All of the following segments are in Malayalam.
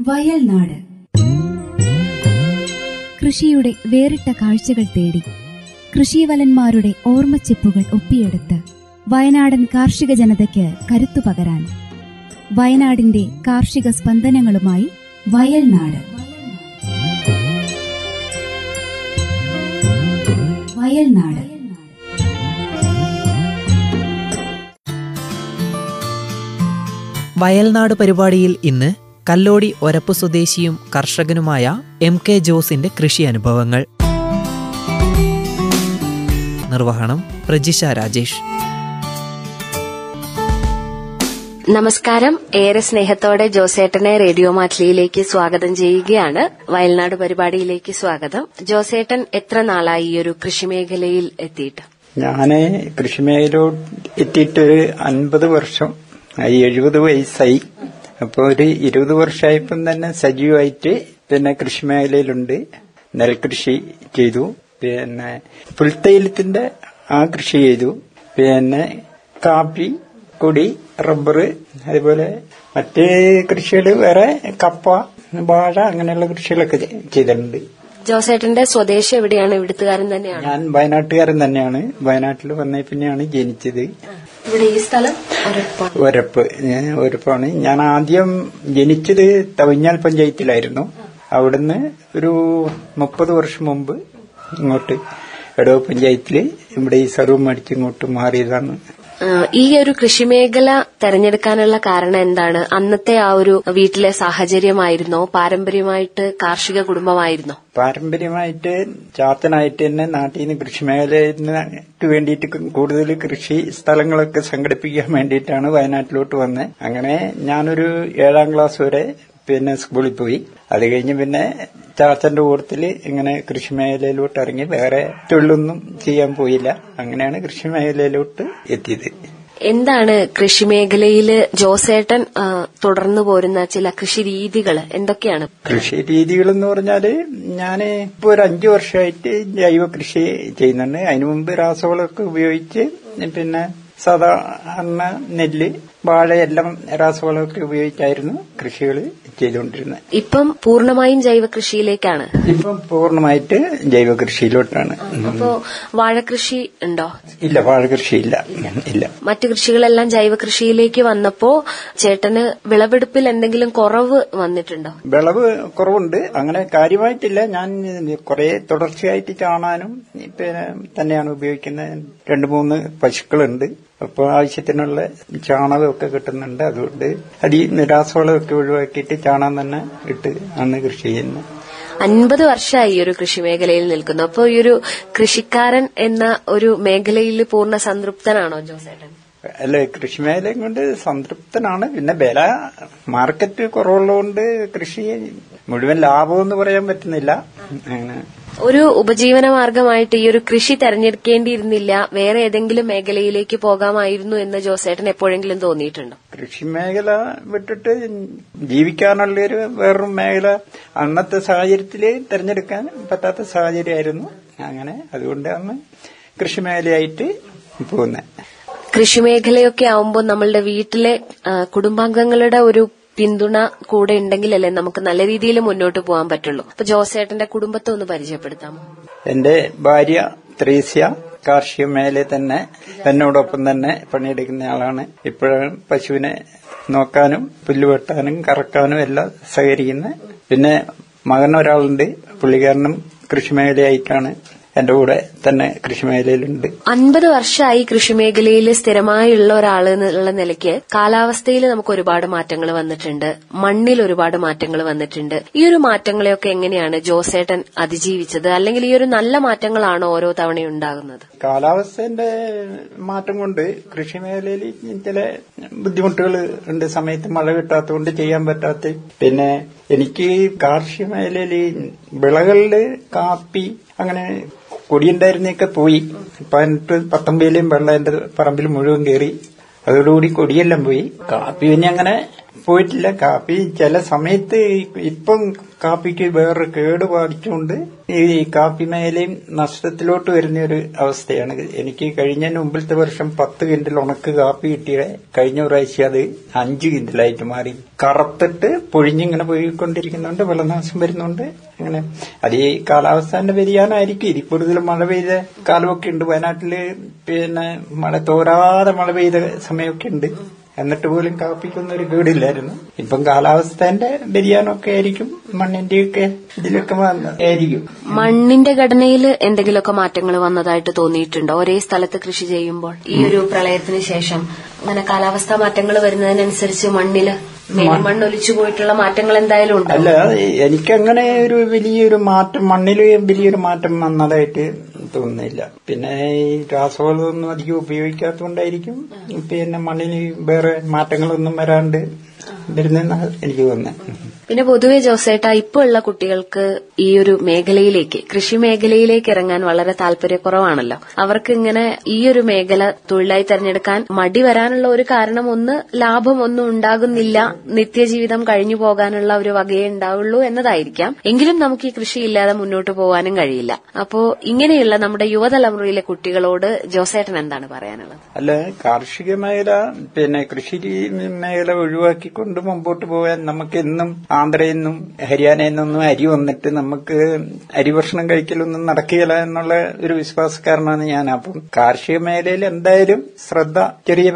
വയൽനാട്. കൃഷിയുടെ വേറിട്ട കാഴ്ചകൾ തേടി കൃഷിവലന്മാരുടെ ഓർമ്മച്ചിപ്പുകൾ ഒപ്പിയെടുത്ത് വയനാടൻ കാർഷിക ജനതയ്ക്ക് കരുത്തു പകരാൻ വയനാടിന്റെ കാർഷിക സ്പന്ദനങ്ങളുമായി വയൽനാട്. വയൽനാട്. വയൽനാട് പരിപാടിയിൽ ഇന്ന് കല്ലോടി ഒരപ്പ് സ്വദേശിയും കർഷകനുമായ എം കെ ജോസിന്റെ കൃഷി അനുഭവങ്ങൾ നിർവഹണം പ്രജിഷ രാജേഷ്. നമസ്കാരം. ഏറെ സ്നേഹത്തോടെ ജോസേട്ടനെ റേഡിയോ മാറ്റിലിയിലേക്ക് സ്വാഗതം ചെയ്യുകയാണ്. വയൽനാട് പരിപാടിയിലേക്ക് സ്വാഗതം. ജോസേട്ടൻ എത്ര നാളായി ഈ ഒരു കൃഷിമേഖലയിൽ എത്തിയിട്ട്? ഞാൻ കൃഷിമേഖലയിലോട്ട് എത്തിയിട്ടൊരു അൻപത് വർഷം എഴുപത് വയസ്സായി. അപ്പൊ ഒരു ഇരുപത് വർഷമായപ്പം തന്നെ സജീവമായിട്ട് പിന്നെ കൃഷിമേഖലയിലുണ്ട്. നെൽകൃഷി ചെയ്തു. പിന്നെ പുൽത്തൈലത്തിന്റെ ആ കൃഷി ചെയ്തു. പിന്നെ കാപ്പി കൊടി റബ്ബർ അതുപോലെ മറ്റേ കൃഷികൾ വേറെ കപ്പ വാഴ അങ്ങനെയുള്ള കൃഷികളൊക്കെ ചെയ്തിട്ടുണ്ട്. ജോസേട്ടന്റെ സ്വദേശം എവിടെയാണ്? ഇവിടുത്തുകാരൻ തന്നെയാണ്. ഞാൻ വയനാട്ടുകാരൻ തന്നെയാണ്. വയനാട്ടിൽ വന്ന പിന്നെയാണ് ജനിച്ചത്. ഇവിടെ ഈ സ്ഥലം. ഒരപ്പ്. ഞാൻ ഒരപ്പാണ്. ഞാൻ ആദ്യം ജനിച്ചത് തവിഞ്ഞാൽ പഞ്ചായത്തിലായിരുന്നു. അവിടുന്ന് ഒരു മുപ്പത് വർഷം മുമ്പ് ഇങ്ങോട്ട് എടവ പഞ്ചായത്തിൽ. ഇവിടെ ഈ സർവം അടിച്ച് ഇങ്ങോട്ട് മാറിയതാണ്. ഈ ഒരു കൃഷിമേഖല തെരഞ്ഞെടുക്കാനുള്ള കാരണം എന്താണ്? അന്നത്തെ ആ ഒരു വീട്ടിലെ സാഹചര്യമായിരുന്നോ? പാരമ്പര്യമായിട്ട് കാർഷിക കുടുംബമായിരുന്നോ? പാരമ്പര്യമായിട്ട് ചാത്തനായിട്ട് തന്നെ നാട്ടിൽ നിന്ന് കൃഷി മേഖലയ്ക്ക് വേണ്ടിയിട്ട് കൂടുതൽ കൃഷി സ്ഥലങ്ങളൊക്കെ സംഘടിപ്പിക്കാൻ വേണ്ടിയിട്ടാണ് വയനാട്ടിലോട്ട് വന്നത് അങ്ങനെ ഞാനൊരു ഏഴാം ക്ലാസ് വരെ പിന്നെ സ്കൂളിൽ പോയി. അത് കഴിഞ്ഞ് പിന്നെ ചാച്ചന്റെ കൂട്ടത്തിൽ ഇങ്ങനെ കൃഷി മേഖലയിലോട്ട് ഇറങ്ങി വേറെ തൊഴിലൊന്നും ചെയ്യാൻ പോയില്ല. അങ്ങനെയാണ് കൃഷി മേഖലയിലോട്ട് എത്തിയത്. എന്താണ് കൃഷിമേഖലയിൽ ജോസേട്ടൻ തുടർന്നു പോരുന്ന ചില കൃഷി രീതികൾ എന്തൊക്കെയാണ്? കൃഷി രീതികൾ എന്ന് പറഞ്ഞാൽ ഞാൻ ഇപ്പൊ ഒരു അഞ്ചു വർഷമായിട്ട് ജൈവ കൃഷി ചെയ്യുന്നുണ്ട്. അതിനു മുമ്പ് രാസവളമൊക്കെ ഉപയോഗിച്ച് പിന്നെ സാധാരണ നെല്ല് വാഴയെല്ലാം രാസവളമൊക്കെ ഉപയോഗിച്ചായിരുന്നു കൃഷികൾ ചെയ്തുകൊണ്ടിരുന്നത് ഇപ്പം പൂർണമായും ജൈവകൃഷിയിലേക്കാണ്. ഇപ്പം പൂർണമായിട്ട് ജൈവ കൃഷിയിലോട്ടാണ് അപ്പോ വാഴകൃഷി ഉണ്ടോ? ഇല്ല വാഴ കൃഷിയില്ല ഇല്ല. മറ്റു കൃഷികളെല്ലാം ജൈവ കൃഷിയിലേക്ക് വന്നപ്പോ ചേട്ടന് വിളവെടുപ്പിൽ എന്തെങ്കിലും കുറവ് വന്നിട്ടുണ്ടോ? വിളവ് കുറവുണ്ട്. അങ്ങനെ കാര്യമായിട്ടില്ല. ഞാൻ കുറെ തുടർച്ചയായിട്ട് കാണാനും പിന്നെ തന്നെയാണ് ഉപയോഗിക്കുന്നത് രണ്ട് മൂന്ന് പശുക്കളുണ്ട്. അപ്പോൾ ആവശ്യത്തിനുള്ള ചാണകമൊക്കെ കിട്ടുന്നുണ്ട് അതുകൊണ്ട് അതി നിരാസവളമൊക്കെ ഒഴിവാക്കിയിട്ട് ചാണകം തന്നെ ഇട്ട് ആണ് കൃഷി ചെയ്യുന്നത്. അൻപത് വർഷമായി ഈ ഒരു കൃഷി മേഖലയിൽ നിൽക്കുന്നു. അപ്പോൾ ഈ ഒരു കൃഷിക്കാരൻ എന്ന ഒരു മേഖലയിൽ പൂർണ സംതൃപ്തനാണോ ജോസേട്ടൻ? അല്ല കൃഷി മേഖലയും കൊണ്ട് സംതൃപ്തനാണ്. പിന്നെ വില മാർക്കറ്റ് കുറവുള്ളതുകൊണ്ട് കൃഷി മുഴുവൻ ലാഭം എന്ന് പറയാൻ പറ്റുന്നില്ല. അങ്ങനെ. ഒരു ഉപജീവന മാർഗമായിട്ട് ഈ ഒരു കൃഷി തെരഞ്ഞെടുക്കേണ്ടിയിരുന്നില്ല. വേറെ ഏതെങ്കിലും മേഖലയിലേക്ക് പോകാമായിരുന്നു എന്ന് ജോസേട്ടൻ എപ്പോഴെങ്കിലും തോന്നിയിട്ടുണ്ടോ? കൃഷി മേഖല വിട്ടിട്ട് ജീവിക്കാനുള്ളൊരു വേറൊരു മേഖല അന്നത്തെ സാഹചര്യത്തിൽ തെരഞ്ഞെടുക്കാൻ പറ്റാത്ത സാഹചര്യമായിരുന്നു. അങ്ങനെ അതുകൊണ്ടാണ് കൃഷി മേഖലയായിട്ട് പോകുന്നത്. കൃഷിമേഖലയൊക്കെ ആവുമ്പോൾ നമ്മളുടെ വീട്ടിലെ കുടുംബാംഗങ്ങളുടെ ഒരു പിന്തുണ കൂടെ ഉണ്ടെങ്കിലല്ലേ നമുക്ക് നല്ല രീതിയിൽ മുന്നോട്ട് പോകാൻ പറ്റുള്ളൂ. അപ്പൊ ജോസേട്ടന്റെ കുടുംബത്തെ ഒന്ന് പരിചയപ്പെടുത്താമോ എന്റെ ഭാര്യ ത്രീസ്യ കാർഷിക മേഖലയിൽ തന്നെ എന്നോടൊപ്പം തന്നെ പണിയെടുക്കുന്ന ആളാണ്. ഇപ്പോഴും പശുവിനെ നോക്കാനും പുല്ല് വെട്ടാനും കറക്കാനും എല്ലാം സഹകരിക്കുന്ന പിന്നെ മകൻ ഒരാളുണ്ട് പുള്ളിക്കാരനും കൃഷി മേഖലയായിട്ടാണ് എന്റെ കൂടെ തന്നെ കൃഷിമേഖലയിലുണ്ട്. അൻപത് വർഷമായി കൃഷിമേഖലയിൽ സ്ഥിരമായുള്ള ഒരാൾ എന്നുള്ള നിലയ്ക്ക് കാലാവസ്ഥയിൽ നമുക്ക് ഒരുപാട് മാറ്റങ്ങൾ വന്നിട്ടുണ്ട്. മണ്ണിൽ ഒരുപാട് മാറ്റങ്ങൾ വന്നിട്ടുണ്ട്. ഈ ഒരു മാറ്റങ്ങളെയൊക്കെ എങ്ങനെയാണ് ജോസേട്ടൻ അതിജീവിച്ചത്? അല്ലെങ്കിൽ ഈ ഒരു നല്ല മാറ്റങ്ങളാണ് ഓരോ തവണയും ഉണ്ടാകുന്നത് കാലാവസ്ഥന്റെ മാറ്റം കൊണ്ട് കൃഷിമേഖലയിൽ ചില ബുദ്ധിമുട്ടുകൾ ഉണ്ട്. സമയത്ത് മഴ കിട്ടാത്തതുകൊണ്ട് ചെയ്യാൻ പറ്റാത്ത. പിന്നെ എനിക്ക് കാർഷിക മേഖലയിൽ വിളകളിൽ കാപ്പി അങ്ങനെ കൊടിയുണ്ടായിരുന്നൊക്കെ പോയി. പതിനെട്ട് പത്തൊമ്പതിലെയും വെള്ളം എന്റെ പറമ്പിൽ മുഴുവൻ കയറി അതോടുകൂടി കൊടിയെല്ലാം പോയി. കാപ്പി പിന്നെ അങ്ങനെ പോയിട്ടില്ല. കാപ്പി ചില സമയത്ത് ഇപ്പം കാപ്പിക്ക് വേറൊരു കേട് ബാധിച്ചുകൊണ്ട് ഈ കാപ്പി മേലയും നഷ്ടത്തിലോട്ട് വരുന്ന ഒരു അവസ്ഥയാണ്. എനിക്ക് കഴിഞ്ഞ മുമ്പിലത്തെ വർഷം പത്ത് കിൻഡൽ ഉണക്ക് കാപ്പി കിട്ടിയ കഴിഞ്ഞ പ്രാവശ്യം അത് അഞ്ച് കിൻഡലായിട്ട് മാറി. കറുത്തിട്ട് പൊഴിഞ്ഞിങ്ങനെ പോയിക്കൊണ്ടിരിക്കുന്നുണ്ട്. വെള്ളനാശം വരുന്നുണ്ട്. അങ്ങനെ അത് ഈ കാലാവസ്ഥന്റെ വ്യതിയാനമായിരിക്കും. ഇനി കൂടുതൽ മഴ പെയ്ത കാലമൊക്കെ ഉണ്ട്. വയനാട്ടിൽ പിന്നെ മഴ തോരാതെ മഴ പെയ്ത സമയമൊക്കെ ഉണ്ട്. എന്നിട്ട് പോലും കാപ്പിക്കൊന്നും ഒരു കേടില്ലായിരുന്നു ഇപ്പം കാലാവസ്ഥന്റെ വ്യതിയാനമൊക്കെ ആയിരിക്കും മണ്ണിന്റെയൊക്കെ ഇതിലൊക്കെ ആയിരിക്കും. മണ്ണിന്റെ ഘടനയിൽ എന്തെങ്കിലുമൊക്കെ മാറ്റങ്ങൾ വന്നതായിട്ട് തോന്നിയിട്ടുണ്ടോ? ഒരേ സ്ഥലത്ത് കൃഷി ചെയ്യുമ്പോൾ ഈ ഒരു പ്രളയത്തിന് ശേഷം അങ്ങനെ കാലാവസ്ഥാ മാറ്റങ്ങൾ വരുന്നതിനനുസരിച്ച് മണ്ണിൽ മണ്ണ് ഒലിച്ചു പോയിട്ടുള്ള മാറ്റങ്ങൾ എന്തായാലും ഉണ്ട്? അല്ല എനിക്കങ്ങനെ ഒരു വലിയൊരു മാറ്റം മണ്ണിൽ വലിയൊരു മാറ്റം വന്നതായിട്ട് തോന്നുന്നില്ല. പിന്നെ ഈ രാസവളമൊന്നും അധികം ഉപയോഗിക്കാത്തതുകൊണ്ടായിരിക്കും പിന്നെ മണ്ണിന് വേറെ മാറ്റങ്ങളൊന്നും വരാണ്ട് വരുന്നെന്നാണ് എനിക്ക് തോന്നുന്നത് പിന്നെ പൊതുവെ ജോസേട്ട ഇപ്പോൾ ഉള്ള കുട്ടികൾക്ക് ഈ ഒരു മേഖലയിലേക്ക് കൃഷി മേഖലയിലേക്ക് ഇറങ്ങാൻ വളരെ താല്പര്യക്കുറവാണല്ലോ. അവർക്ക് ഇങ്ങനെ ഈ ഒരു മേഖല തൊഴിലായി തെരഞ്ഞെടുക്കാൻ മടി വരാനുള്ള ഒരു കാരണം ഒന്ന് ലാഭം ഒന്നും ഉണ്ടാകുന്നില്ല നിത്യജീവിതം കഴിഞ്ഞു പോകാനുള്ള ഒരു വകയേ ഉണ്ടാവുള്ളൂ എന്നതായിരിക്കാം. എങ്കിലും നമുക്ക് ഈ കൃഷി ഇല്ലാതെ മുന്നോട്ട് പോകാനും കഴിയില്ല. അപ്പോ ഇങ്ങനെയുള്ള നമ്മുടെ യുവതലമുറയിലെ കുട്ടികളോട് ജോസേട്ടൻ എന്താണ് പറയാനുള്ളത്? അല്ല കാർഷിക മേഖല പിന്നെ കൃഷി മേഖല ഒഴിവാക്കിക്കൊണ്ട് മുമ്പോട്ട് പോകാൻ നമുക്ക് എന്നും ആന്ധ്രയിൽ നിന്നും ഹരിയാനയിൽ നിന്നും അരി വന്നിട്ട് നമുക്ക് അരി ഭക്ഷണം കഴിക്കലൊന്നും നടക്കുകയില്ല എന്നുള്ള ഒരു വിശ്വാസക്കാരനാണ് ഞാൻ. അപ്പം കാർഷിക മേഖലയിൽ എന്തായാലും ശ്രദ്ധ ചെറിയ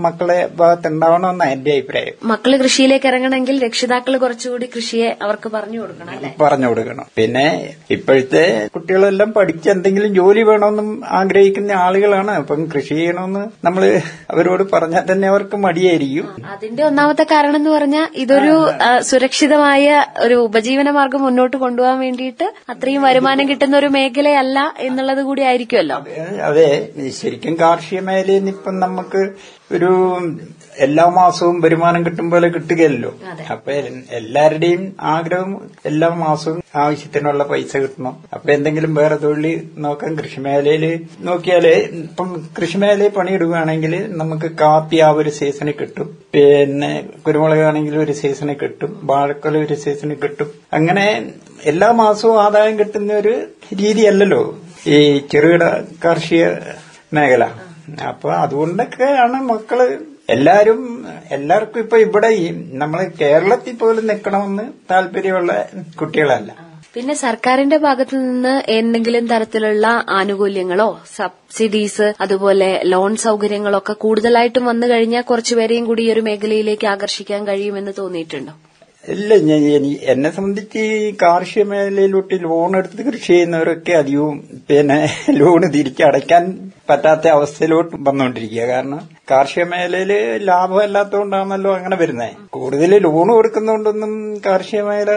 മക്കളെ ഭാഗത്ത് ഉണ്ടാവണമെന്നാണ് എന്റെ അഭിപ്രായം. മക്കൾ കൃഷിയിലേക്ക് ഇറങ്ങണമെങ്കിൽ രക്ഷിതാക്കൾ കുറച്ചുകൂടി കൃഷിയെ അവർക്ക് പറഞ്ഞു കൊടുക്കണം അല്ലെ? പറഞ്ഞു കൊടുക്കണം. പിന്നെ ഇപ്പോഴത്തെ കുട്ടികളെല്ലാം പഠിച്ച് എന്തെങ്കിലും ജോലി വേണമെന്നും ആഗ്രഹിക്കുന്ന ആളുകളാണ്. അപ്പം കൃഷി ചെയ്യണമെന്ന് നമ്മൾ അവരോട് പറഞ്ഞാൽ തന്നെ അവർക്ക് മടിയായിരിക്കും. അതിന്റെ ഒന്നാമത്തെ കാരണം എന്ന് പറഞ്ഞാൽ ഇതൊരു സുരക്ഷിതമായ ഒരു ഉപജീവന മാർഗം മുന്നോട്ട് കൊണ്ടുപോകാൻ വേണ്ടിയിട്ട് അത്രയും വരുമാനം കിട്ടുന്ന ഒരു മേഖലയല്ല എന്നുള്ളത് കൂടി ആയിരിക്കുമല്ലോ. അതെ ശരിക്കും കാർഷിക മേഖലയിൽ നിന്ന് ഇപ്പം നമുക്ക് ഒരു എല്ലാ മാസവും വരുമാനം കിട്ടും പോലെ കിട്ടുകയല്ലോ. അപ്പൊ എല്ലാവരുടെയും ആഗ്രഹം എല്ലാ മാസവും ആവശ്യത്തിനുള്ള പൈസ കിട്ടണം. അപ്പൊ എന്തെങ്കിലും വേറെ തൊഴിൽ നോക്കാൻ കൃഷിമേലയിൽ നോക്കിയാലേ ഇപ്പം കൃഷിമേഖലയിൽ പണിയെടുക്കുകയാണെങ്കിൽ നമുക്ക് കാപ്പി ആ ഒരു സീസണിൽ കിട്ടും. പിന്നെ കുരുമുളക് ആണെങ്കിൽ ഒരു സീസണിൽ കിട്ടും. വാഴക്കൊല ഒരു സീസണിൽ കിട്ടും. അങ്ങനെ എല്ലാ മാസവും ആദായം കിട്ടുന്ന ഒരു രീതിയല്ലല്ലോ ഈ ചെറുകിട കാർഷിക മേഖല. അപ്പൊ അതുകൊണ്ടൊക്കെയാണ് മക്കൾ എല്ലാരും എല്ലാവർക്കും ഇപ്പൊ ഇവിടെ നമ്മൾ കേരളത്തിൽ പോലും നിൽക്കണമെന്ന് താല്പര്യമുള്ള കുട്ടികളല്ല. പിന്നെ സർക്കാരിന്റെ ഭാഗത്തു നിന്ന് എന്തെങ്കിലും തരത്തിലുള്ള ആനുകൂല്യങ്ങളോ സബ്സിഡീസ് അതുപോലെ ലോൺ സൗകര്യങ്ങളോ ഒക്കെ കൂടുതലായിട്ടും വന്നു കഴിഞ്ഞാൽ കുറച്ചുപേരെയും കൂടി ഈ ഒരു മേഖലയിലേക്ക് ആകർഷിക്കാൻ കഴിയുമെന്ന് തോന്നിയിട്ടുണ്ടോ? ഇല്ല എന്നെ സംബന്ധിച്ച് ഈ കാർഷിക മേഖലയിലോട്ട് ലോൺ എടുത്ത് കൃഷി ചെയ്യുന്നവരൊക്കെ അധികവും പിന്നെ ലോൺ തിരിച്ചടയ്ക്കാൻ പറ്റാത്ത അവസ്ഥയിലോട്ട് വന്നുകൊണ്ടിരിക്കുക കാരണം കാർഷിക മേഖലയിൽ ലാഭമല്ലാത്തതുകൊണ്ടാണല്ലോ അങ്ങനെ വരുന്നത് കൂടുതൽ ലോൺ കൊടുക്കുന്നതുകൊണ്ടൊന്നും കാർഷിക മേഖല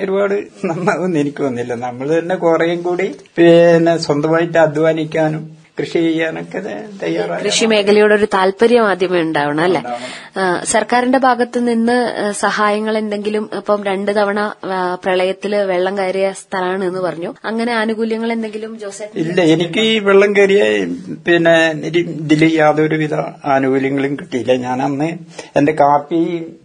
ഒരുപാട് നന്നാകുമെന്ന് എനിക്ക് തോന്നുന്നില്ല. നമ്മൾ തന്നെ കുറേയും കൂടി പിന്നെ സ്വന്തമായിട്ട് അധ്വാനിക്കാനും കൃഷി ചെയ്യാനൊക്കെ തയ്യാറാണ്. കൃഷി മേഖലയോട് ഒരു താല്പര്യം ആദ്യമേ ഉണ്ടാവണം അല്ലെ? സർക്കാരിന്റെ ഭാഗത്തു നിന്ന് സഹായങ്ങൾ എന്തെങ്കിലും ഇപ്പം രണ്ട് തവണ പ്രളയത്തിൽ പ്രളയത്തിൽ വെള്ളം കയറിയ സ്ഥലമാണ് എന്ന് പറഞ്ഞു. അങ്ങനെ ആനുകൂല്യങ്ങൾ എന്തെങ്കിലും ജോസഫ് ഇല്ല എനിക്ക് ഈ വെള്ളം കയറിയ പിന്നെ ഇതിൽ യാതൊരുവിധ ആനുകൂല്യങ്ങളും കിട്ടിയില്ല. ഞാൻ അന്ന് എന്റെ കാപ്പി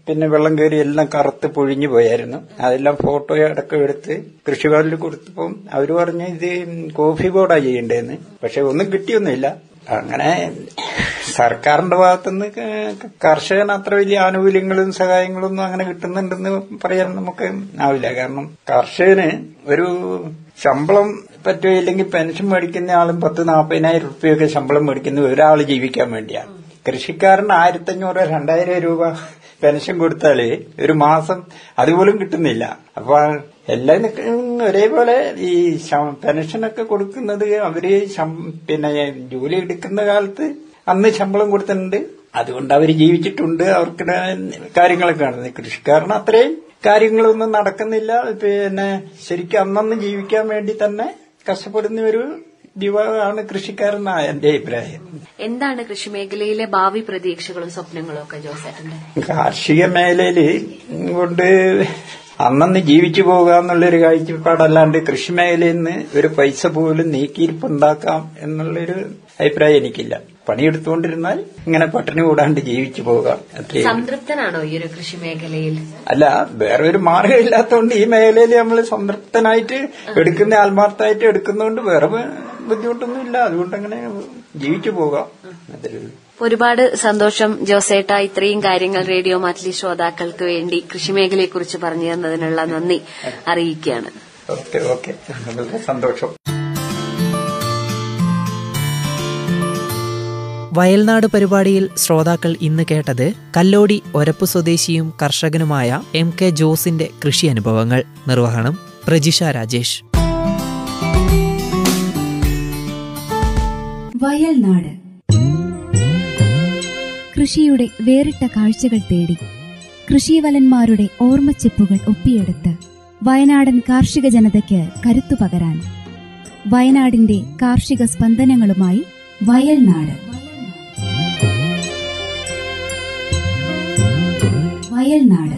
പിന്നെ വെള്ളം കയറി എല്ലാം കറുത്ത് പൊഴിഞ്ഞു പോയായിരുന്നു. അതെല്ലാം ഫോട്ടോ അടക്കം എടുത്ത് കൃഷിഭവനിൽ കൊടുത്തപ്പം അവർ പറഞ്ഞു ഇത് കോഫി ബോർഡാ ചെയ്യേണ്ടതെന്ന്. പക്ഷെ ഒന്നും കിട്ടിയൊന്നുമില്ല. അങ്ങനെ സർക്കാരിന്റെ ഭാഗത്തുനിന്ന് കർഷകന് അത്ര വലിയ ആനുകൂല്യങ്ങളും സഹായങ്ങളും ഒന്നും അങ്ങനെ കിട്ടുന്നുണ്ടെന്ന് പറയാൻ നമുക്ക് ആവില്ല. കാരണം കർഷകന് ഒരു ശമ്പളം പറ്റുകയില്ലെങ്കിൽ പെൻഷൻ മേടിക്കുന്ന ആളും പത്ത് നാൽപ്പതിനായിരം റുപ്യൊക്കെ ശമ്പളം മേടിക്കുന്ന ഒരാൾ ജീവിക്കാൻ വേണ്ടിയാണ് കൃഷിക്കാരന് ആയിരത്തഞ്ഞൂറ് രണ്ടായിരം രൂപ പെൻഷൻ കൊടുത്താൽ ഒരു മാസം അതുപോലും കിട്ടുന്നില്ല. അപ്പൊ എല്ലാം ഒരേപോലെ ഈ പെൻഷനൊക്കെ കൊടുക്കുന്നത് അവർ പിന്നെ ജോലി എടുക്കുന്ന കാലത്ത് അന്ന് ശമ്പളം കൊടുത്തിട്ടുണ്ട്. അതുകൊണ്ട് അവർ ജീവിച്ചിട്ടുണ്ട്. അവർക്ക് കാര്യങ്ങളൊക്കെ കാണുന്നത് കൃഷിക്കാരന് അത്രയും കാര്യങ്ങളൊന്നും നടക്കുന്നില്ല. പിന്നെ ശരിക്കും അന്നന്ന് ജീവിക്കാൻ വേണ്ടി തന്നെ കഷ്ടപ്പെടുന്ന ഒരു വിഭാഗമാണ് കൃഷിക്കാരെന്നാണ് എന്റെ അഭിപ്രായം. എന്താണ് കൃഷി മേഖലയിലെ ഭാവി പ്രതീക്ഷകളും സ്വപ്നങ്ങളും ഒക്കെ ജോസേട്ടന്റെ കാർഷിക മേഖലയിൽ കൊണ്ട് അന്നന്ന് ജീവിച്ചു പോകുക എന്നുള്ളൊരു കാഴ്ചപ്പാടല്ലാണ്ട് കൃഷി മേഖലയിൽ നിന്ന് ഒരു പൈസ പോലും നീക്കിയിരിപ്പുണ്ടാക്കാം എന്നുള്ളൊരു അഭിപ്രായം എനിക്കില്ല. പണിയെടുത്തുകൊണ്ടിരുന്നാൽ ഇങ്ങനെ പട്ടിണി കൂടാണ്ട് ജീവിച്ചു പോകാം. സംതൃപ്തനാണോ ഈ ഒരു കൃഷി മേഖലയിൽ അല്ല വേറെ ഒരു മാർഗം ഇല്ലാത്തതുകൊണ്ട് ഈ മേഖലയിൽ നമ്മൾ സംതൃപ്തനായിട്ട് എടുക്കുന്ന ആത്മാർത്ഥമായിട്ട് എടുക്കുന്നതുകൊണ്ട് വേറെ ബുദ്ധിമുട്ടൊന്നും ഇല്ല അതുകൊണ്ട് അങ്ങനെ ജീവിച്ചു പോകാം. അതേ ഉള്ളൂ. ഒരുപാട് സന്തോഷം ജോസേട്ട ഇത്രയും കാര്യങ്ങൾ റേഡിയോ മാറ്റിലി ശ്രോതാക്കൾക്ക് വേണ്ടി കൃഷിമേഖലയെക്കുറിച്ച് പറഞ്ഞു തന്നതിനുള്ള നന്ദി അറിയിക്കുകയാണ്. Okay okay. സന്തോഷം. വയൽനാട് പരിപാടിയിൽ ശ്രോതാക്കൾ ഇന്ന് കേട്ടത് കല്ലോടി ഒരപ്പ് സ്വദേശിയും കർഷകനുമായ എം കെ ജോസിന്റെ കൃഷി അനുഭവങ്ങൾ. നിർവഹണം പ്രജിഷ രാജേഷ്. വയൽനാട് കൃഷിയുടെ വേറിട്ട കാഴ്ചകൾ തേടി കൃഷിവലന്മാരുടെ ഓർമ്മച്ചെപ്പുകൾ ഒപ്പിയെടുത്ത് വയനാടൻ കാർഷിക ജനതയ്ക്ക് കരുത്തു പകരാൻ വയനാടിന്റെ കാർഷിക സ്പന്ദനങ്ങളുമായി വയൽനാട് വയൽനാട്